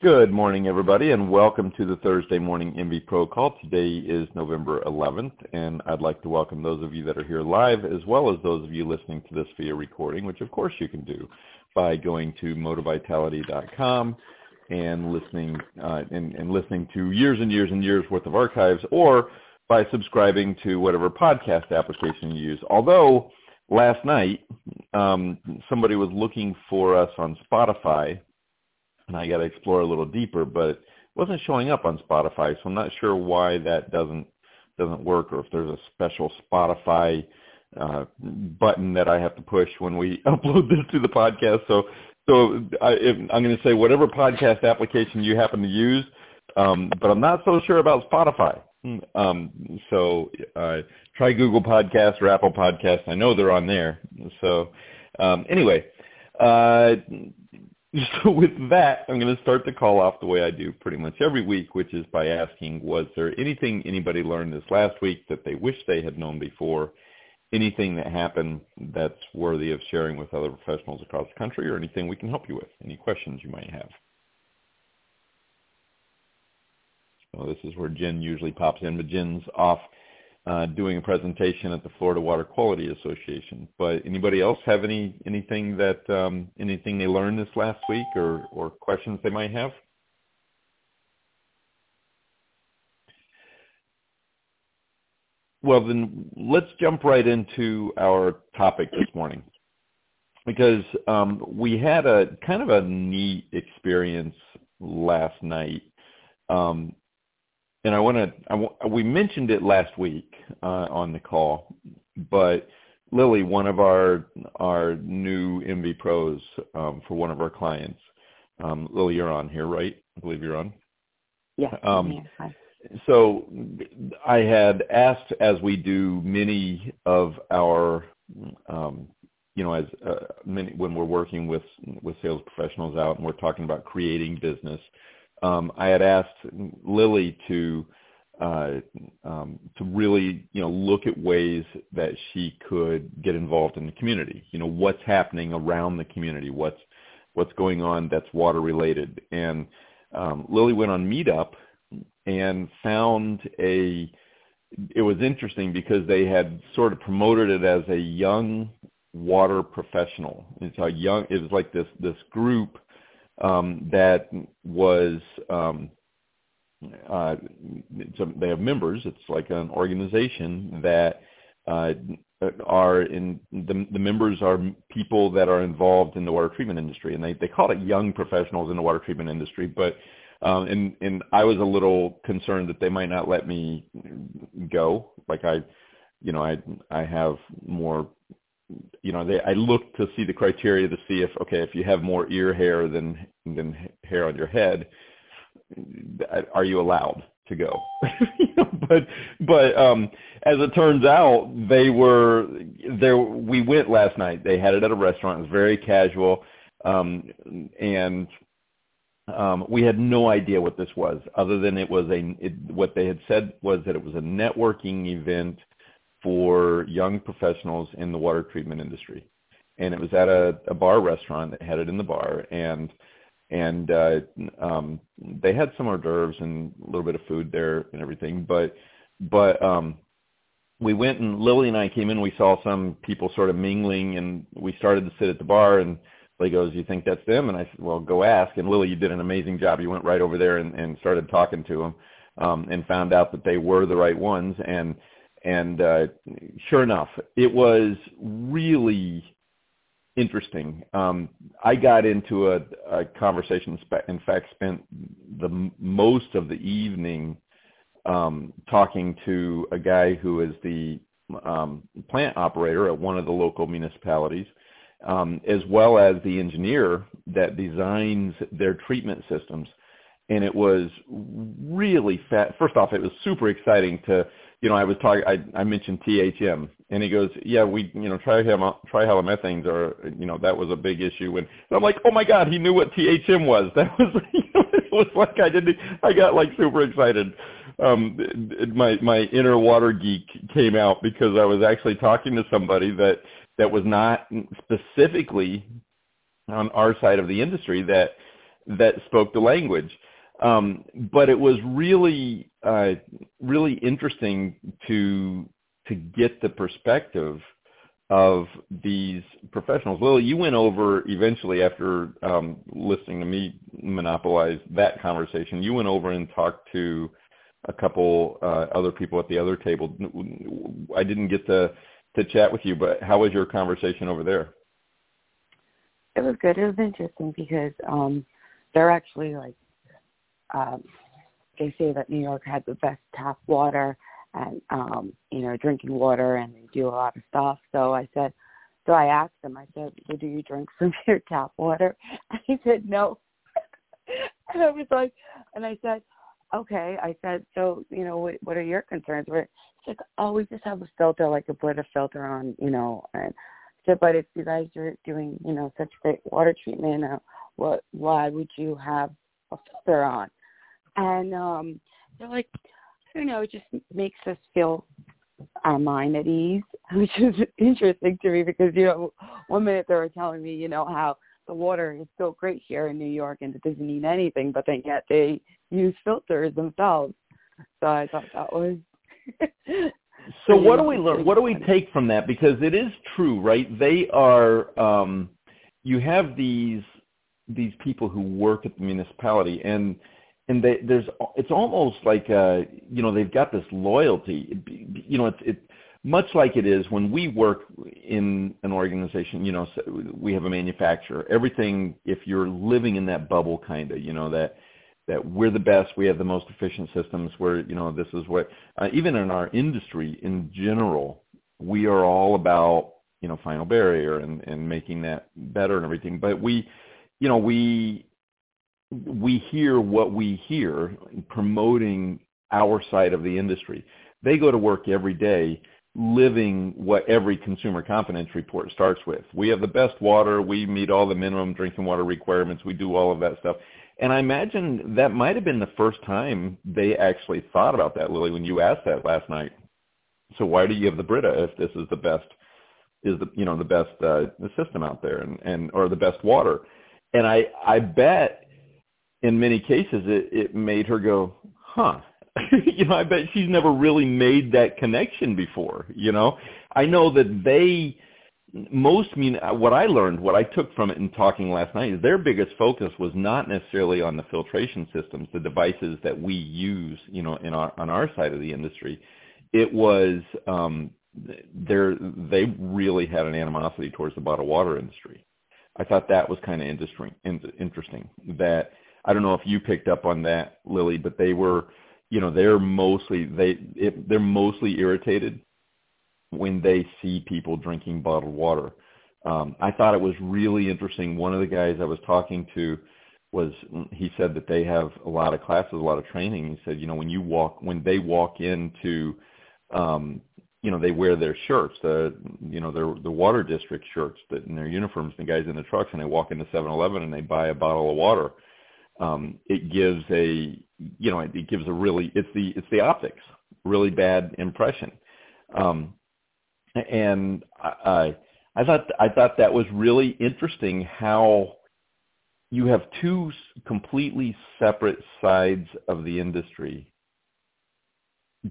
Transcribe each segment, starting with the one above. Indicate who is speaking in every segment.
Speaker 1: Good morning, everybody, and welcome to the Thursday morning MV Pro call. Today is November 11th, and I'd like to welcome those of you that are here live, as well as those of you listening to this via recording, which of course you can do by going to motovitality.com and listening uh, and, and listening to years and years and years worth of archives, or by subscribing to whatever podcast application you use. Although last night um, somebody was looking for us on Spotify and I got to explore a little deeper, but it wasn't showing up on Spotify, so I'm not sure why that doesn't doesn't work, or if there's a special Spotify uh, button that I have to push when we upload this to the podcast. So, so I, I'm going to say whatever podcast application you happen to use, um, but I'm not so sure about Spotify. Um, so uh, try Google Podcasts or Apple Podcasts. I know they're on there. So um, anyway, uh, So with that, I'm going to start the call off the way I do pretty much every week, which is by asking, was there anything anybody learned this last week that they wish they had known before? Anything that happened that's worthy of sharing with other professionals across the country or anything we can help you with? Any questions you might have? So this is where Jen usually pops in, but Jen's off uh, doing a presentation at the Florida Water Quality Association. But anybody else have any anything that um, anything they learned this last week or or questions they might have? Well, then let's jump right into our topic this morning because um, we had a kind of a neat experience last night. Um, and I want to, we mentioned it last week uh, on the call, but Lily, one of our our new MV pros um, for one of our clients, um, Lily, you're on here, right? I believe you're on.
Speaker 2: Yeah. Um.
Speaker 1: So I had asked, as we do many of our, um, you know, as uh, many when we're working with with sales professionals out and we're talking about creating business, um, I had asked Lily to uh, um, to really you know look at ways that she could get involved in the community. You know what's happening around the community, what's what's going on that's water related. And um, Lily went on Meetup and found a. It was interesting because they had sort of promoted it as a young water professional. It's a young. It was like this this group um, that was um, uh, they have members. It's like an organization that uh, are in the, the members are people that are involved in the water treatment industry, and they they call it young professionals in the water treatment industry. But um, and and I was a little concerned that they might not let me go. Like I, you know, I I have more you know, they, I look to see the criteria to see if, okay, if you have more ear hair than than hair on your head, are you allowed to go? but but um, as it turns out, they were there. We went last night. They had it at a restaurant. It was very casual, um, and um, we had no idea what this was, other than it was a. It, what they had said was that it was a networking event for young professionals in the water treatment industry. And it was at a, a bar restaurant that had it in the bar and and uh um they had some hors d'oeuvres and a little bit of food there and everything but but um we went and Lily and I came in we saw some people sort of mingling and we started to sit at the bar and Lily goes, you think that's them? And I said, well, go ask. And Lily, you did an amazing job. You went right over there and, and started talking to them um, and found out that they were the right ones. And and uh, sure enough, it was really interesting. Um, I got into a, a conversation. In fact, spent the most of the evening um, talking to a guy who is the um, plant operator at one of the local municipalities, um, as well as the engineer that designs their treatment systems. And it was really fat. First off, it was super exciting to you know, I was talking, I, mentioned THM, and he goes, yeah, we, you know, trihalomethanes are, you know, that was a big issue. And, and I'm like, oh my God, he knew what THM was. That was, you know, it was like I didn't, I got like super excited. Um, my my inner water geek came out because I was actually talking to somebody that that was not specifically on our side of the industry that that spoke the language. Um, but it was really uh, really interesting to to get the perspective of these professionals. Lily, you went over eventually after um, listening to me monopolize that conversation. You went over and talked to a couple uh, other people at the other table. I didn't get to to chat with you, but how was your conversation over there?
Speaker 2: It was good. It was interesting because um, they're actually like um, they say that New York had the best tap water and um, you know drinking water, and they do a lot of stuff. So I said, so I asked them. I said, do you drink from your tap water? And he said no. and I was like, and I said, okay. I said, so you know, what, what are your concerns? We're it's like, oh, we just have a filter, like a Brita filter on, you know, and said, but if you guys are doing, you know, such great water treatment, uh, what, why would you have a filter on? And um, they're like, I don't know, it just makes us feel our mind at ease, which is interesting to me because, you know, one minute they were telling me, you know, how the water is so great here in New York and it doesn't mean anything, but then yet they use filters themselves. So I thought that was.
Speaker 1: so what do we learn? What do we take from that? Because it is true, right? They are. um You have these these people who work at the municipality, and and they, there's it's almost like uh you know they've got this loyalty. You know, it's it much like it is when we work in an organization, you know, so we have a manufacturer. Everything, if you're living in that bubble, kind of, you know, that that we're the best, we have the most efficient systems. Where you know, this is what uh, even in our industry in general, we are all about you know final barrier and and making that better and everything. But we, you know, we we hear what we hear promoting our side of the industry. They go to work every day living what every consumer confidence report starts with. We have the best water. We meet all the minimum drinking water requirements. We do all of that stuff. And I imagine that might have been the first time they actually thought about that, Lily, when you asked that last night. So why do you have the Brita if this is the best, is the you know the best uh, the system out there and and or the best water? And I I bet in many cases it it made her go, huh, you know, I bet she's never really made that connection before. You know, I know that they most mean what I learned, what I took from it in talking last night is their biggest focus was not necessarily on the filtration systems, the devices that we use, you know, in our on our side of the industry. It was um, there they really had an animosity towards the bottled water industry. I thought that was kind of interesting. Interesting that I don't know if you picked up on that, Lily, but they were you know they're mostly they it, they're mostly irritated when they see people drinking bottled water. Um, I thought it was really interesting. One of the guys I was talking to was he said that they have a lot of classes, a lot of training. He said, you know, when you walk when they walk into um, you know, they wear their shirts, the you know, their the water district shirts that in their uniforms, the guys in the trucks and they walk into seven eleven and they buy a bottle of water um, it gives a you know it gives a really it's the it's the optics really bad impression. Um, and I, I thought I thought that was really interesting how you have two completely separate sides of the industry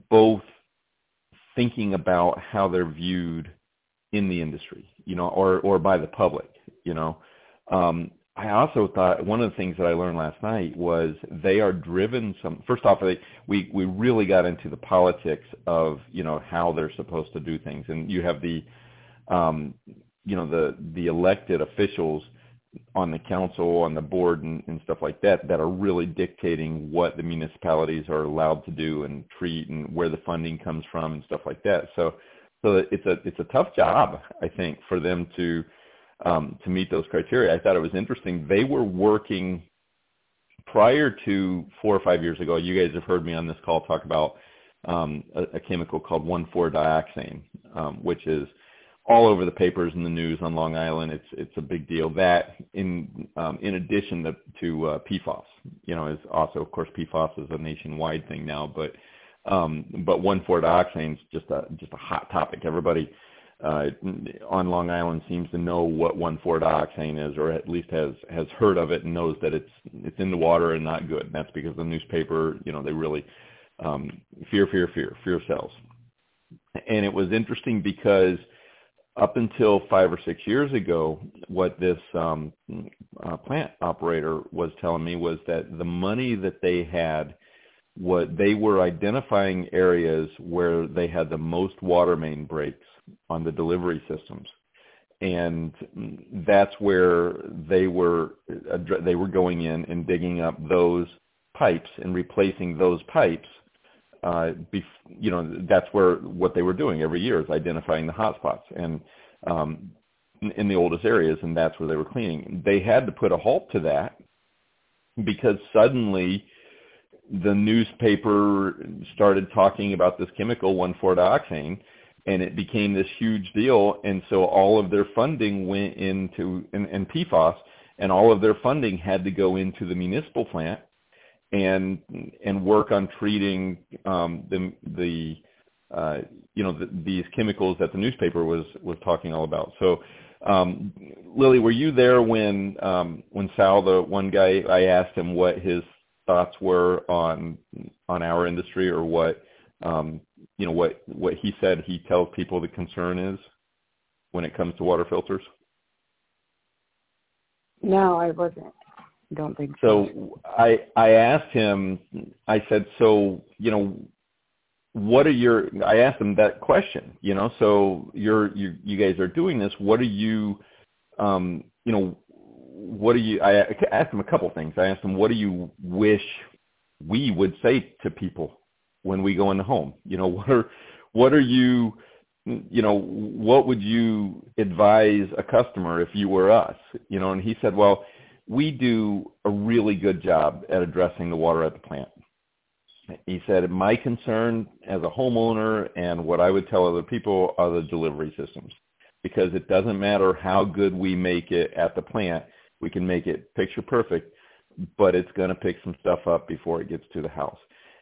Speaker 1: both thinking about how they're viewed in the industry you know or or by the public you know. Um, I also thought one of the things that I learned last night was they are driven some first off they, we we really got into the politics of you know how they're supposed to do things. And you have the um you know the the elected officials on the council on the board and, and stuff like that that are really dictating what the municipalities are allowed to do and treat and where the funding comes from and stuff like that. So so it's a it's a tough job I think for them to um, to meet those criteria. I thought it was interesting. They were working prior to four or five years ago. You guys have heard me on this call talk about um, a, a chemical called 1,4-dioxane, um, which is all over the papers and the news on Long Island. It's it's a big deal. That in um, in addition to, to uh, you know, is also of course PFAS is a nationwide thing now, but um, but 1,4-dioxane is just a just a hot topic. Everybody uh, on Long Island seems to know what 1,4-dioxane is, or at least has has heard of it and knows that it's it's in the water and not good. And that's because the newspaper, you know, they really um, fear, fear, fear, fear sells. And it was interesting because up until five or six years ago, what this um, uh, plant operator was telling me was that the money that they had what they were identifying areas where they had the most water main breaks on the delivery systems. And that's where they were they were going in and digging up those pipes and replacing those pipes uh bef- you know that's where what they were doing every year is identifying the hot spots and um in the oldest areas and that's where they were cleaning. They had to put a halt to that because suddenly the newspaper started talking about this chemical 1,4-dioxane, and it became this huge deal. And so all of their funding went into and, and PFAS, and all of their funding had to go into the municipal plant and and work on treating um, the the uh, you know the, these chemicals that the newspaper was was talking all about. So. Um, Lily, were you there when um, when Sal, the one guy, I asked him what his thoughts were on on our industry or what um, you know what what he said he tells people the concern is when it comes to water filters?
Speaker 2: No, I wasn't. Don't think
Speaker 1: so. So I I asked him. I said, so you know, what are your? I asked him that question. You know, so you're you you guys are doing this. What are you? Um, you know, what are you? I asked him a couple things. I asked him, what do you wish we would say to people when we go in the home? You know, what are what are you? You know, what would you advise a customer if you were us? You know, and he said, well, we do a really good job at addressing the water at the plant. He said, my concern as a homeowner and what I would tell other people are the delivery systems because it doesn't matter how good we make it at the plant we can make it picture perfect, but it's going to pick some stuff up before it gets to the house.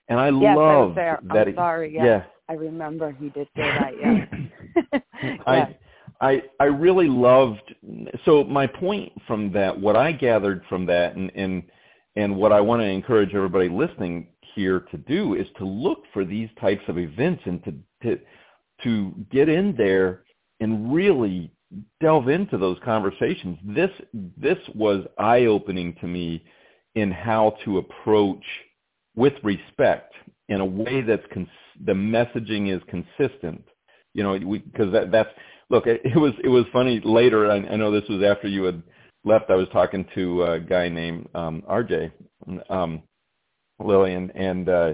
Speaker 1: And I
Speaker 2: yes,
Speaker 1: love
Speaker 2: that.
Speaker 1: I'm
Speaker 2: it, sorry. Yes. Yeah. I remember he did say that. Yeah.
Speaker 1: I I I really loved. So my point from that, what I gathered from that, and and and what I want to encourage everybody listening here to do is to look for these types of events and to to to get in there and really delve into those conversations. This this was eye opening to me in how to approach with respect in a way that's cons- the messaging is consistent. You know, because that, that's look. It, it, was it was funny later. I, I know this was after you had left. I was talking to a guy named um, RJ um, Lillian, and uh,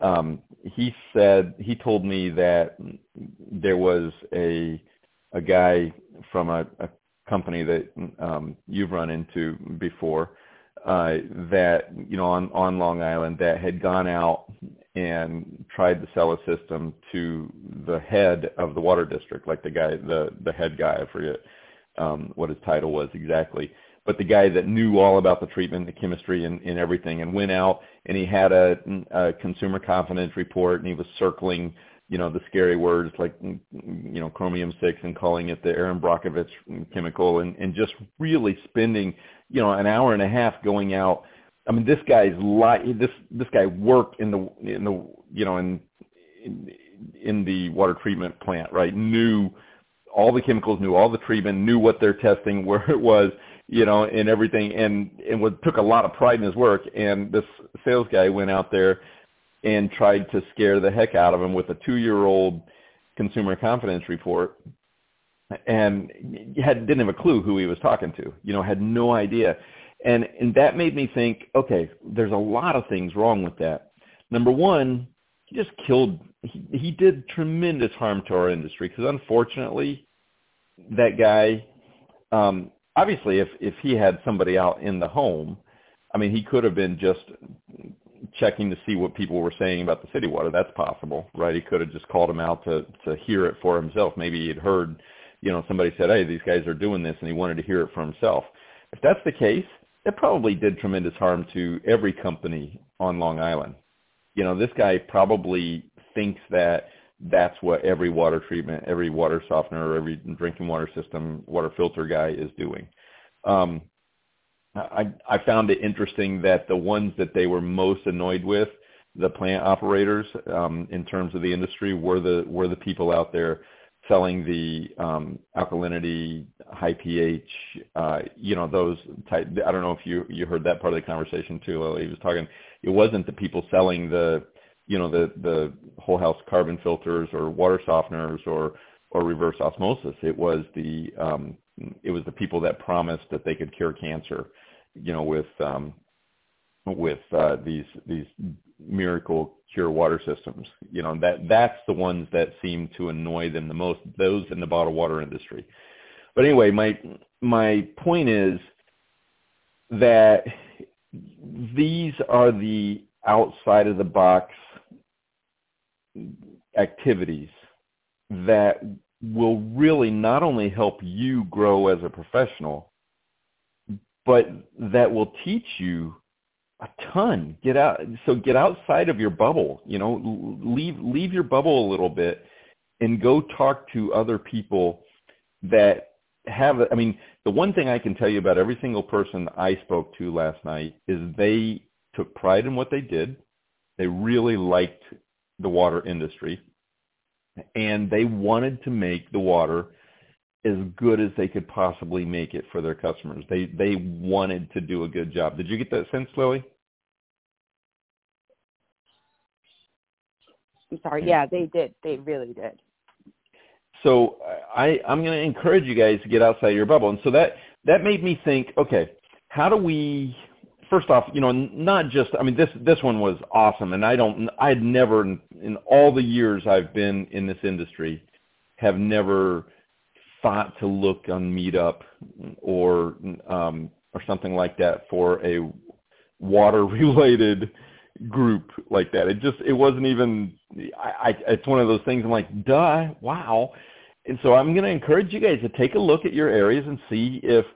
Speaker 1: um, he said he told me that there was a a guy from a, a company that um, you've run into before uh, that you know on on Long Island that had gone out and tried to sell a system to the head of the water district, like the guy the the head guy I forget um, what his title was exactly, but the guy that knew all about the treatment, the chemistry, and, and everything, and went out and he had a, a consumer confidence report and he was circling you know, the scary words like, you know, chromium-6 and calling it the Erin Brockovich chemical and, and just really spending, you know, an hour and a half going out. I mean, this guy's li- this this guy worked in the in the you know in, in in the water treatment plant, right? Knew all the chemicals, knew all the treatment, knew what they're testing, where it was, you know, and everything, and and would, took a lot of pride in his work. And this sales guy went out there and tried to scare the heck out of him with a two-year-old consumer confidence report and had didn't have a clue who he was talking to you know had no idea and and that made me think okay there's a lot of things wrong with that number one he just killed he, he did tremendous harm to our industry because unfortunately that guy um obviously if if he had somebody out in the home i mean he could have been just checking to see what people were saying about the city water. That's possible, right? He could have just called him out to to hear it for himself. Maybe he'd heard, you know, somebody said, "Hey, these guys are doing this," and he wanted to hear it for himself. If that's the case, it probably did tremendous harm to every company on Long Island. You know, this guy probably thinks that that's what every water treatment, every water softener, every drinking water system, water filter guy is doing. Um, I, I found it interesting that the ones that they were most annoyed with, the plant operators, um, in terms of the industry, were the were the people out there selling the um, alkalinity, high pH, uh, you know, those type. I don't know if you you heard that part of the conversation too. Lily. He was talking. It wasn't the people selling the, you know, the the whole house carbon filters or water softeners or or reverse osmosis. It was the um, it was the people that promised that they could cure cancer you know, with um, with uh, these these miracle cure water systems. You know, that that's the ones that seem to annoy them the most. Those in the bottled water industry. But anyway, my my point is that these are the outside of the box activities that will really not only help you grow as a professional, but that will teach you a ton. Get out, so get outside of your bubble. You know, leave leave your bubble a little bit, and go talk to other people that have. I mean, the one thing I can tell you about every single person I spoke to last night is they took pride in what they did. They really liked the water industry, and they wanted to make the water as good as they could possibly make it for their customers. They they wanted to do a good job. Did you get that sense, Lily?
Speaker 2: I'm sorry. Yeah, they did. They really did.
Speaker 1: So I I'm going to encourage you guys to get outside your bubble. And so that that made me think, okay, how do we first off, you know, not just I mean this this one was awesome and I don't I'd never in all the years I've been in this industry have never thought to look on Meetup or um, or something like that for a water related group like that. It just it wasn't even. I, I it's one of those things. I'm like, duh, wow. And so I'm going to encourage you guys to take a look at your areas and see if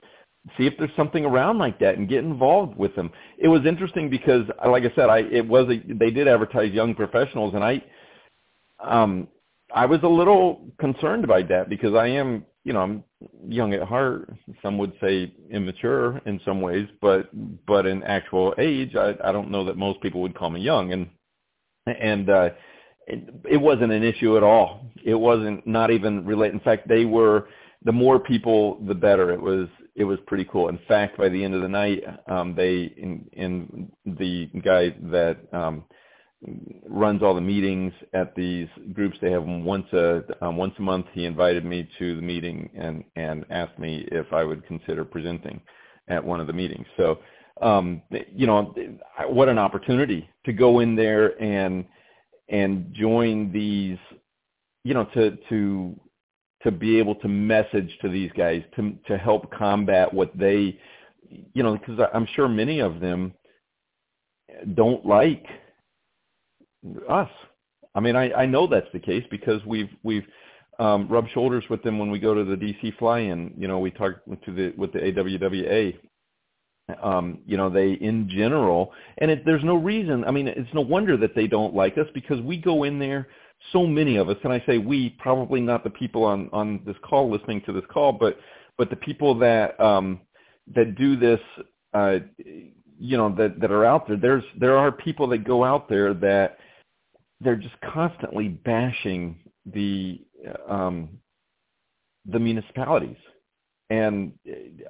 Speaker 1: see if there's something around like that and get involved with them. It was interesting because, like I said, I it was a, they did advertise young professionals, and I um I was a little concerned by that because I am you know, I'm young at heart. Some would say immature in some ways, but but in actual age, I, I don't know that most people would call me young. And and uh, it, it wasn't an issue at all. It wasn't not even related. In fact, they were the more people, the better. It was it was pretty cool. In fact, by the end of the night, um, they in, in the guy that um, runs all the meetings at these groups. They have them once a um, once a month. He invited me to the meeting and and asked me if I would consider presenting at one of the meetings. So, um, you know, what an opportunity to go in there and and join these, you know, to to to be able to message to these guys to to help combat what they, you know, because I'm sure many of them don't like us. I mean, I, I know that's the case because we've we've um, rubbed shoulders with them when we go to the DC fly-in. You know, we talk to the with the AWWA. Um, you know, they in general, and it, there's no reason. I mean, it's no wonder that they don't like us because we go in there. So many of us, and I say we, probably not the people on on this call listening to this call, but but the people that um, that do this. Uh, you know that that are out there. There's there are people that go out there that they're just constantly bashing the um, the municipalities, and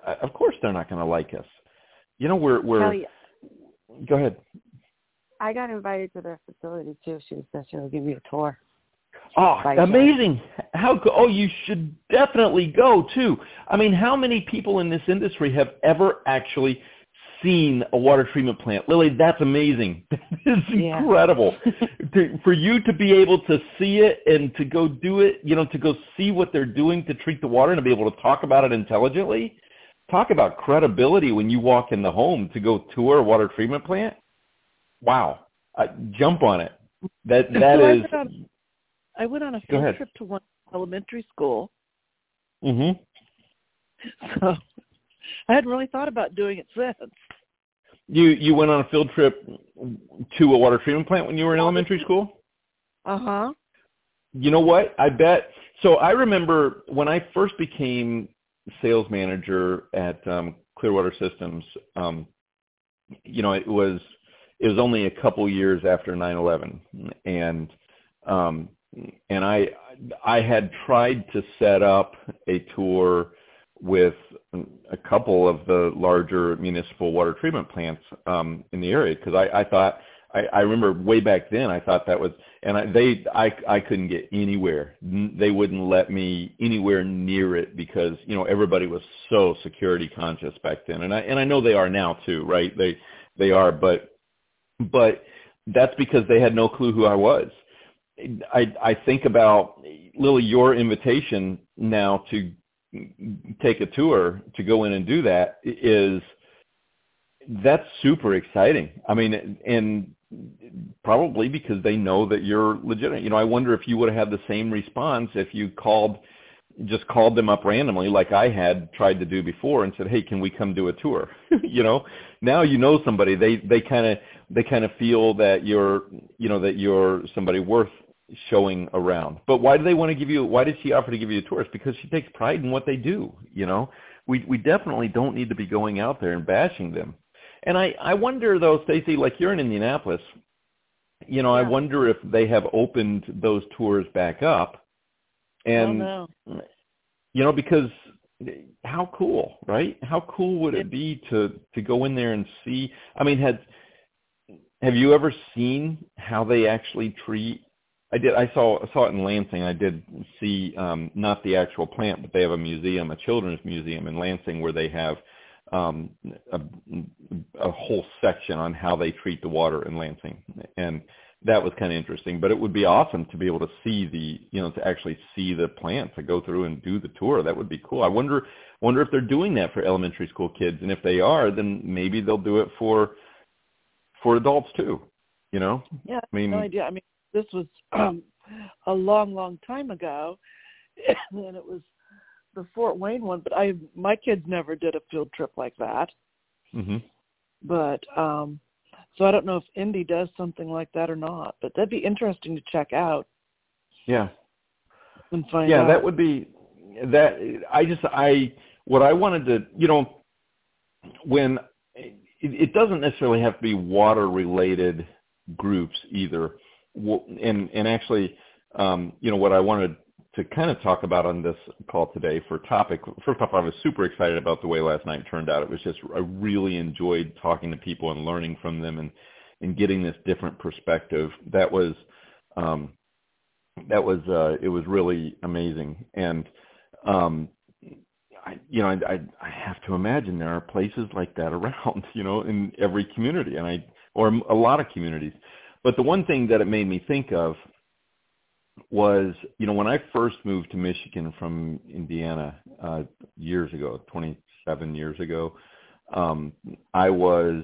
Speaker 1: uh, of course they're not going to like us. You know, we're we're. Go ahead.
Speaker 2: I got invited to their facility too. She said she'll give me a tour.
Speaker 1: Oh, amazing! How oh, you should definitely go too. I mean, how many people in this industry have ever actually seen a water treatment plant. Lily, that's amazing. It's incredible. to, for you to be able to see it and to go do it, you know, to go see what they're doing to treat the water and to be able to talk about it intelligently. Talk about credibility when you walk in the home to go tour a water treatment plant. Wow. Uh, jump on it. That that is.
Speaker 3: I went on, I went on a field trip to one elementary school.
Speaker 1: Mhm.
Speaker 3: So I hadn't really thought about doing it since.
Speaker 1: You you went on a field trip to a water treatment plant when you were in elementary school?
Speaker 3: Uh huh.
Speaker 1: You know what? I bet. So I remember when I first became sales manager at um, Clearwater Systems. Um, you know, it was it was only a couple years after 9/11, and um, and I I had tried to set up a tour with a couple of the larger municipal water treatment plants um, in the area because I, I thought I, I remember way back then I thought that was and I, they I I couldn't get anywhere. They wouldn't let me anywhere near it because you know everybody was so security conscious back then, and I and I know they are now too, right? They they are, but but that's because they had no clue who I was. I I think about Lily your invitation now to take a tour to go in and do that is that's super exciting. I mean, and probably because they know that you're legitimate. You know, I wonder if you would have had the same response if you called, just called them up randomly, like I had tried to do before, and said, "Hey, can we come do a tour?" you know, now you know somebody. They they kind of they kind of feel that you're you know that you're somebody worth showing around. But why do they want to give you? Why did she offer to give you a tour? It's because she takes pride in what they do. You know, we we definitely don't need to be going out there and bashing them. And I I wonder though, Stacy, like you're in Indianapolis, you know, yeah. I wonder if they have opened those tours back up. And
Speaker 3: oh, no.
Speaker 1: you know, because how cool, right? How cool would it be to to go in there and see? I mean, had have you ever seen how they actually treat I did. I saw saw it in Lansing. I did see um, not the actual plant, but they have a museum, a children's museum in Lansing, where they have um, a, a whole section on how they treat the water in Lansing, and that was kind of interesting. But it would be awesome to be able to see the, you know, to actually see the plant, to go through and do the tour. That would be cool. I wonder wonder if they're doing that for elementary school kids, and if they are, then maybe they'll do it for for adults too. You know?
Speaker 3: Yeah, I mean, no idea. I mean, this was um, a long, long time ago, and it was the Fort Wayne one. But I, my kids never did a field trip like that.
Speaker 1: Mm-hmm.
Speaker 3: But um, so I don't know if Indy does something like that or not. But that'd be interesting to check out.
Speaker 1: Yeah.
Speaker 3: And find
Speaker 1: yeah,
Speaker 3: out.
Speaker 1: that would be that. I just I what I wanted to you know when it, it doesn't necessarily have to be water related groups either and and actually, um, you know, what I wanted to kind of talk about on this call today for topic. First off, I was super excited about the way last night turned out. It was just I really enjoyed talking to people and learning from them and and getting this different perspective. That was um, that was uh, it was really amazing. And um, I, you know, I, I I have to imagine there are places like that around, you know, in every community, and I or a lot of communities. But the one thing that it made me think of was, you know, when I first moved to Michigan from Indiana uh, years ago, 27 years ago, um, I was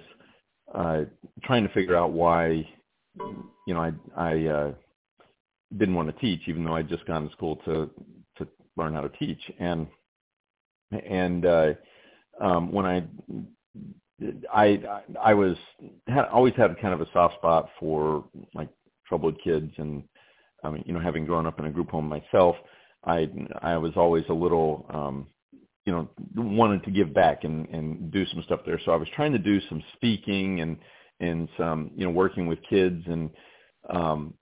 Speaker 1: uh, trying to figure out why, you know, I, I uh, didn't want to teach, even though I'd just gone to school to to learn how to teach, and and uh, um, when I I I was had always had kind of a soft spot for like troubled kids, and I mean, you know, having grown up in a group home myself, I I was always a little, um, you know, wanted to give back and and do some stuff there. So I was trying to do some speaking and and some, you know, working with kids, and um,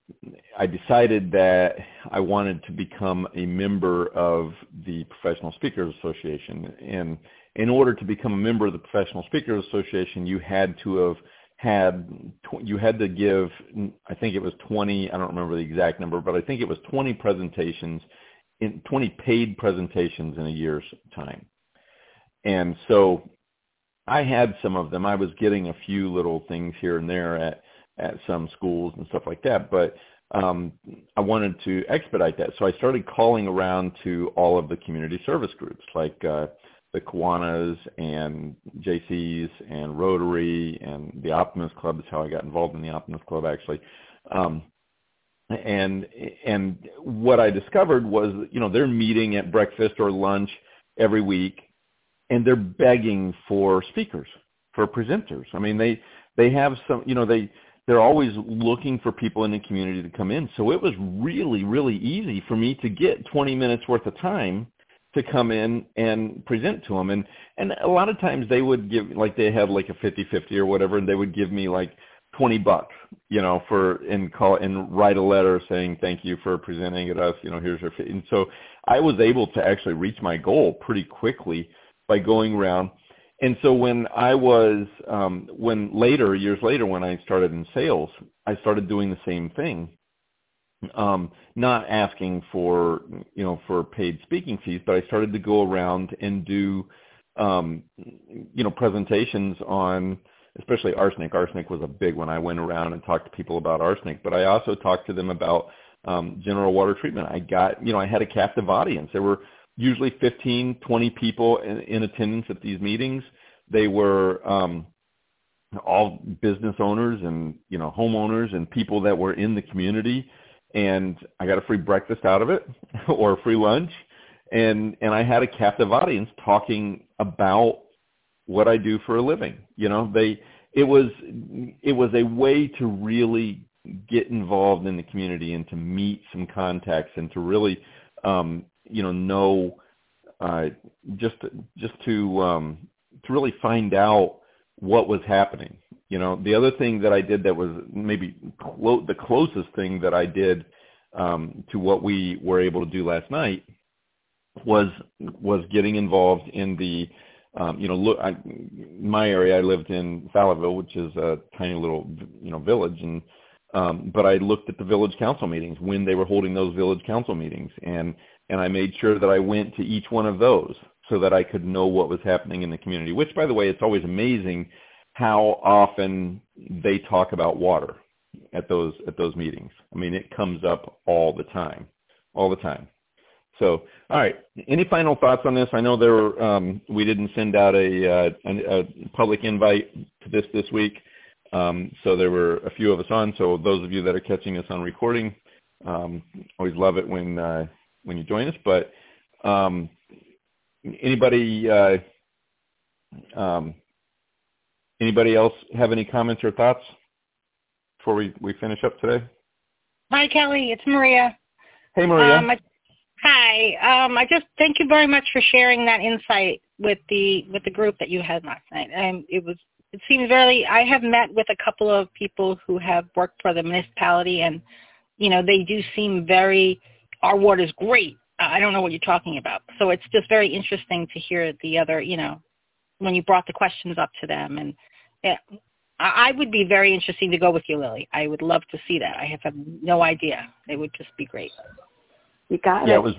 Speaker 1: I decided that I wanted to become a member of the Professional Speakers Association, and in order to become a member of the Professional Speakers Association, you had to have had you had to give I think it was 20 I don't remember the exact number but I think it was 20 presentations in 20 paid presentations in a year's time. And so I had some of them. I was getting a few little things here and there at at some schools and stuff like that, but um, I wanted to expedite that. So I started calling around to all of the community service groups like uh, the Kiwanis and Jaycees and Rotary and the Optimist Club is how I got involved in the Optimist Club actually. Um, and and what I discovered was you know they're meeting at breakfast or lunch every week, and they're begging for speakers for presenters. I mean they they have some you know they they're always looking for people in the community to come in. So it was really, really easy for me to get 20 minutes worth of time to come in and present to them. And, and a lot of times they would give, like they had like a 50-50 or whatever, and they would give me like 20 bucks, you know, for, and call, and write a letter saying, thank you for presenting at us, you know, here's your, fee. and so I was able to actually reach my goal pretty quickly by going around and so when I was, um, when later, years later, when I started in sales, I started doing the same thing. Um, not asking for, you know, for paid speaking fees, but I started to go around and do, um, you know, presentations on, especially arsenic. Arsenic was a big one. I went around and talked to people about arsenic, but I also talked to them about um, general water treatment. I got, you know, I had a captive audience. There were usually 15, 20 people in, in attendance at these meetings. They were um, all business owners and you know homeowners and people that were in the community. And I got a free breakfast out of it, or a free lunch, and and I had a captive audience talking about what I do for a living. You know, they it was it was a way to really get involved in the community and to meet some contacts and to really um, you know know uh, just just to um, to really find out what was happening. You know, the other thing that I did that was maybe clo- the closest thing that I did um, to what we were able to do last night was was getting involved in the um, you know look I, my area I lived in Fowlerville, which is a tiny little you know village and um, but I looked at the village council meetings when they were holding those village council meetings and and I made sure that I went to each one of those so that I could know what was happening in the community. Which, by the way, it's always amazing how often they talk about water at those at those meetings. I mean, it comes up all the time, all the time. So, all right. Any final thoughts on this? I know there were, um, we didn't send out a, uh, a, a public invite to this this week, um, so there were a few of us on. So those of you that are catching us on recording, um, always love it when uh, when you join us. But um, anybody uh, um, anybody else have any comments or thoughts before we, we finish up today?
Speaker 4: Hi, Kelly. It's Maria.
Speaker 1: Hey, Maria.
Speaker 4: Um, I, hi. Um, I just thank you very much for sharing that insight with the with the group that you had last night. Um, it was it seems very. I have met with a couple of people who have worked for the municipality, and you know they do seem very. Our water is great, I don't know what you're talking about. So it's just very interesting to hear the other, you know, when you brought the questions up to them. And yeah, I would be very interesting to go with you, Lily. I would love to see that. I have no idea. It would just be great.
Speaker 2: You got
Speaker 1: yeah,
Speaker 2: it.
Speaker 1: it was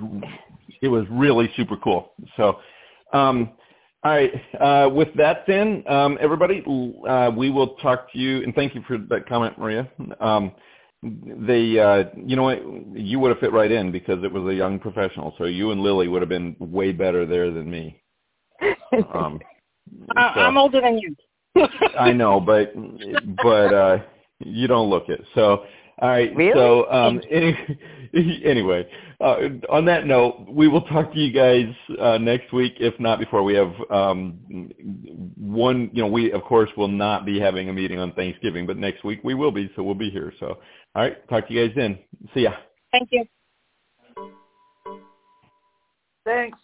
Speaker 1: it was really super cool. So, um, all right. Uh, with that, then, um, everybody, uh, we will talk to you. And thank you for that comment, Maria. Um, they uh you know what you would have fit right in because it was a young professional so you and lily would have been way better there than me
Speaker 4: um so, i'm older than you
Speaker 1: i know but but uh you don't look it so all right
Speaker 2: really?
Speaker 1: so um any, anyway uh, on that note we will talk to you guys uh next week if not before we have um one you know we of course will not be having a meeting on thanksgiving but next week we will be so we'll be here so all right. Talk to you guys then. See ya.
Speaker 4: Thank you.
Speaker 3: Thanks.